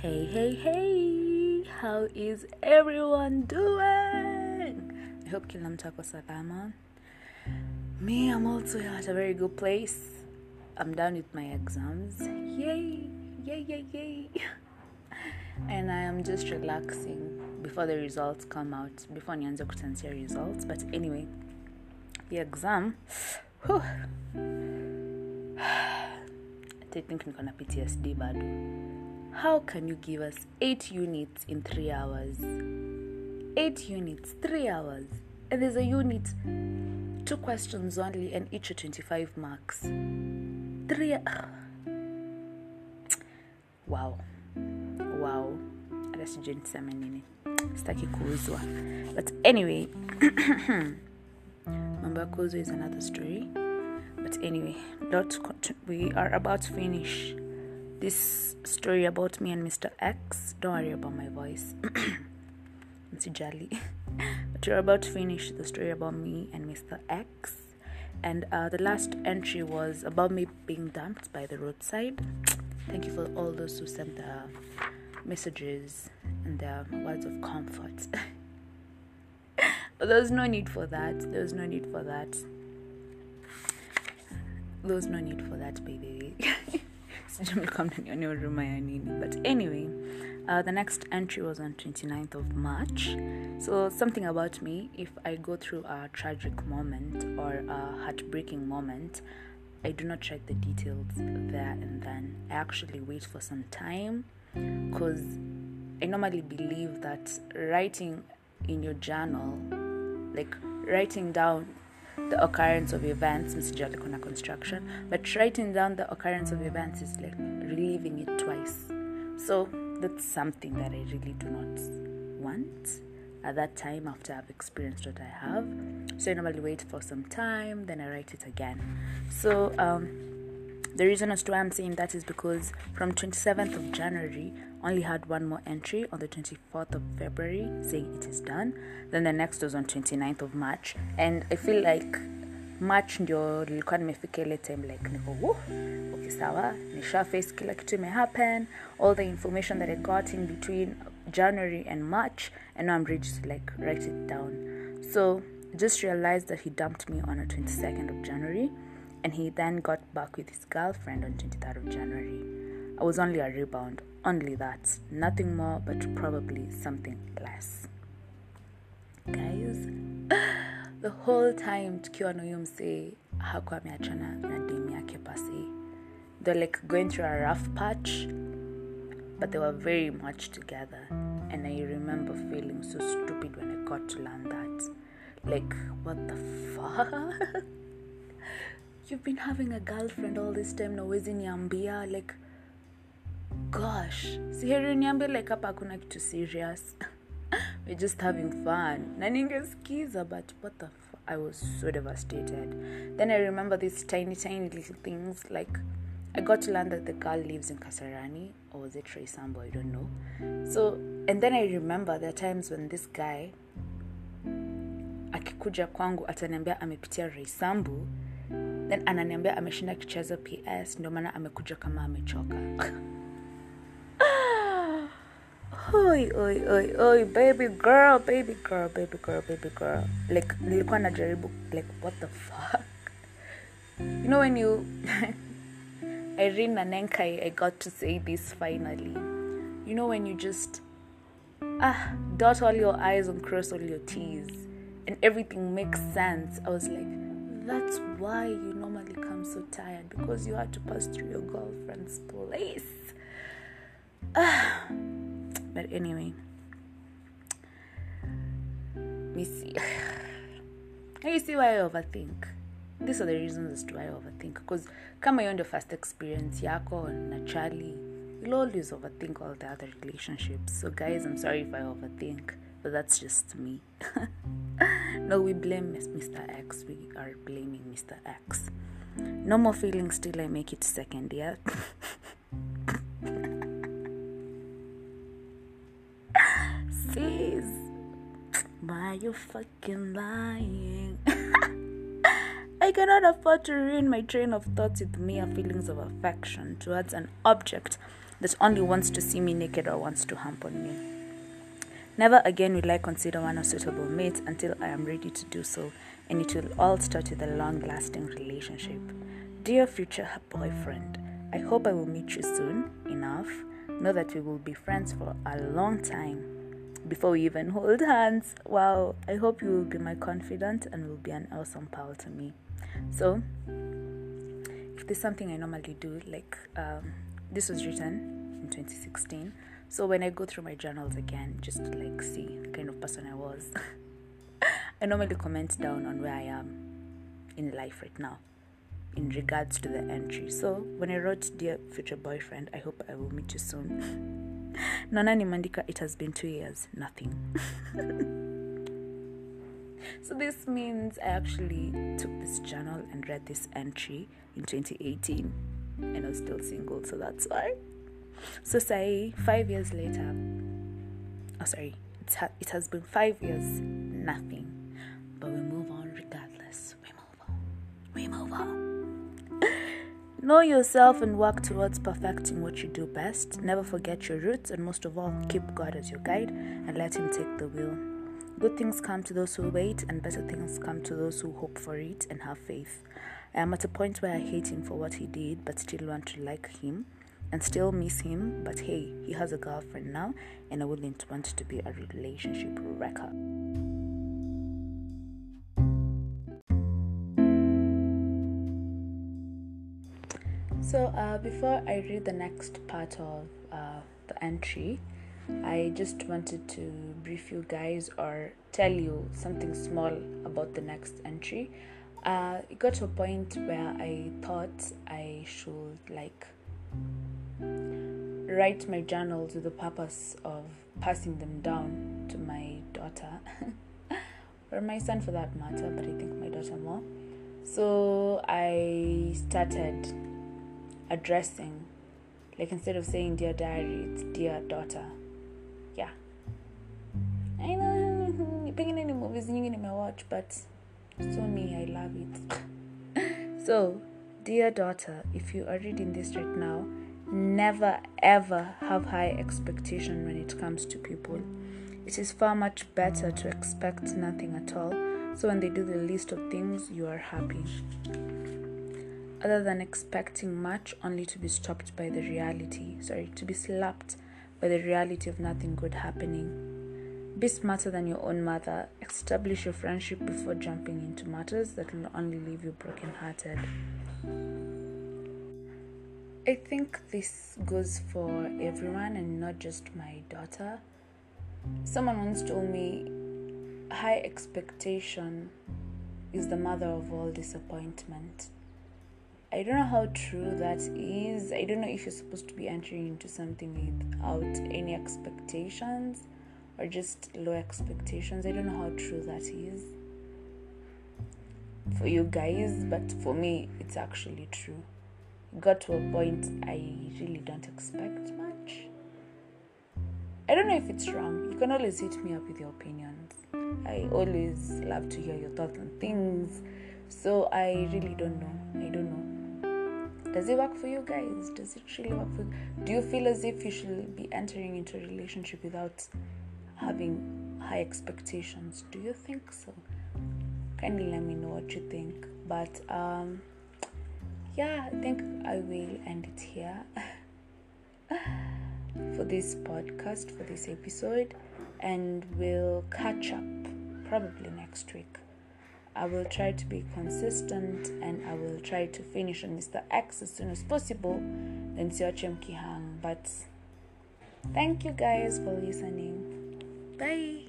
Hey, hey, hey, how is everyone doing? I hope kila mtu ako. Me, I'm also at a very good place. I'm done with my exams. Yay, yay, yay, yay. And I am just relaxing before the results come out, before nianze kutanzia results. But anyway, the exam, whew, I think niko na PTSD bado. How can you give us 8 units in 3 hours? 8 units, 3 hours. And there's a unit, 2 questions only, and each are 25 marks. 3 Wow. Wow. Hata sijui niseme nini. Sitaki kuuzwa. But anyway, mambo ya kuuzwa is another story. But anyway, not we are about to finish this story about me and Mr. X. Don't worry about my voice. Msijali. but we're about to finish the story about me and Mr. X. And uh, the last entry was about me being dumped by the roadside. Thank you for all those who sent the messages and the words of comfort. but there was no need for that. There was no need for that. There was no need for that, baby. Sijui mlikuwa mnanionea huruma ya nini. But anyway, uh, the next entry was on 29th of March. So something about me, if I go through a tragic moment or a heartbreaking moment, I do not check the details there and then. I actually wait for some time because I normally believe that writing in your journal, like writing down the occurrence of events, msijali kuna construction, but writing down the occurrence of events is like reliving it twice. So that's something that I really do not want at that time after I've experienced what I have. So I normally wait for some time, then I write it again. So um, the reason as to why I'm saying that is because from 27th of January, only had one more entry on the 24th of February saying it is done. Then the next was on 29th of March, and I feel like March ndio nilikuwa nimefika ile time like okay sawa, nisha face kila kitu all the information that I got in between January and March, and now I'm ready to like write it down. So just realized that he dumped me on the 22nd of January and he then got back with his girlfriend on 23rd of January. I was only a rebound, only that, nothing more, but probably something less. Guys, the whole time tukiwa na huyo msee hakuwa ameachana na demu yake pasi. They're like going through a rough patch, but they were very much together. And I remember feeling so stupid when I got to learn that. Like, what the fuck? You've been having a girlfriend all this time na uwezi niambia like gosh. Siheri niambia like hapa hakuna kitu serious. We're just having fun. Na ningesikiza but what the f- i was so devastated. Then i remember these tiny tiny little things like i got to learn that the girl lives in kasarani or was it Trey i don't know. So and then i remember there are times when this guy akikuja kwangu ataniambia amepitia Reisambu then ananiambia ameshinda akicheza ps ndio maana amekuja kama amechoka. Oi oi oi oi baby girl baby girl baby girl baby girl. Like nilikuwa najaribu like what the fuck? You know when you irene nanenka i got to say this finally. You know when you just ah dot all your i's and cross all your t's and everything makes sense. I was like that's why you normally come so tired because you had to pass through your girlfriend's place. But anyway me see. You see why i overthink? These are the reasons as to why i overthink because kama hiyo ndio first experience yako na charlie you'll always overthink all the other relationships. So guys i'm sorry if i overthink but that's just me. No we blame mr x we are blaming mr x no more feelings till i make it second year sis why you fucking lying? I cannot afford to ruin my train of thoughts with mere feelings of affection towards an object that only wants to see me naked or wants to hump on me. Never again will I consider one a suitable mate until I am ready to do so, and it will all start with a long lasting relationship. Dear future boyfriend, I hope I will meet you soon enough. Know that we will be friends for a long time before we even hold hands. Wow, I hope you will be my confidant and will be an awesome pal to me. So, if there's something I normally do, like um, this was written in 2016. So when I go through my journals again, just to like see the kind of person I was, I normally comment down on where I am in life right now in regards to the entry. So when I wrote Dear Future Boyfriend, I hope I will meet you soon. Nana Nimandika, it has been two years, nothing. so this means I actually took this journal and read this entry in 2018 and I was still single, so that's why. So say five years later, oh sorry, ha- it has been five years, nothing, but we move on regardless. We move on. We move on. Know yourself and work towards perfecting what you do best. Never forget your roots, and most of all, keep God as your guide and let Him take the wheel. Good things come to those who wait, and better things come to those who hope for it and have faith. I am at a point where I hate him for what he did, but still want to like him and still miss him. But hey, he has a girlfriend now, and I wouldn't want to be a relationship wrecker. So, uh, before I read the next part of uh, the entry, I just wanted to brief you guys or tell you something small about the next entry. Uh, it got to a point where I thought I should like write my journals with the purpose of passing them down to my daughter or my son for that matter, but I think my daughter more. So I started addressing, like instead of saying dear diary, it's dear daughter. Yeah. I know, pengine ni movies nyingi nimewatch, but so me, I love it. so, dear daughter, if you are reading this right now, never ever have high expectation when it comes to people. It is far much better to expect nothing at all. So when they do the list of things, you are happy. Other than expecting much only to be stopped by the reality, sorry, to be slapped by the reality of nothing good happening. Be smarter than your own mother. Establish your friendship before jumping into matters that will only leave you brokenhearted. I think this goes for everyone and not just my daughter. Someone once told me high expectation is the mother of all disappointment. I don't know how true that is. I don't know if you're supposed to be entering into something without any expectations or just low expectations. I don't know how true that is for you guys, but for me, it's actually true got to a point I really don't expect much. I don't know if it's wrong. You can always hit me up with your opinions. I always love to hear your thoughts on things. So I really don't know. I don't know. Does it work for you guys? Does it really work for you? Do you feel as if you should be entering into a relationship without having high expectations? Do you think so? Kindly let me know what you think. But um yeah, I think I will end it here for this podcast, for this episode, and we'll catch up probably next week. I will try to be consistent and I will try to finish on Mr. X as soon as possible, then Sioche Mkihang. But thank you guys for listening. Bye.